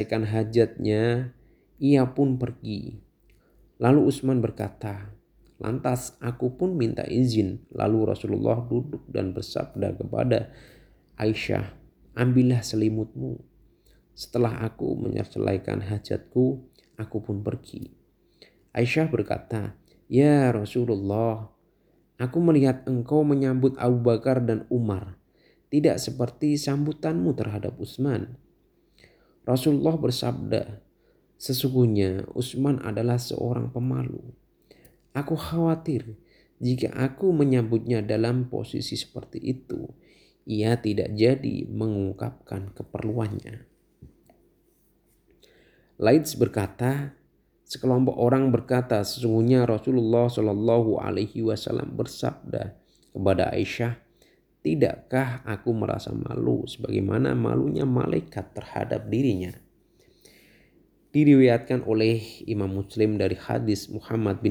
menyelesaikan hajatnya, ia pun pergi. Lalu Utsman berkata, Lantas aku pun minta izin. Lalu Rasulullah duduk dan bersabda kepada Aisyah, ambillah selimutmu. Setelah aku menyelesaikan hajatku, aku pun pergi. Aisyah berkata, Ya Rasulullah, aku melihat engkau menyambut Abu Bakar dan Umar. Tidak seperti sambutanmu terhadap Utsman. Rasulullah bersabda, Sesungguhnya Utsman adalah seorang pemalu. Aku khawatir jika aku menyambutnya dalam posisi seperti itu, ia tidak jadi mengungkapkan keperluannya. Laits berkata, sekelompok orang berkata sesungguhnya Rasulullah Shallallahu Alaihi Wasallam bersabda kepada Aisyah, tidakkah aku merasa malu sebagaimana malunya malaikat terhadap dirinya? diriwayatkan oleh Imam Muslim dari hadis Muhammad bin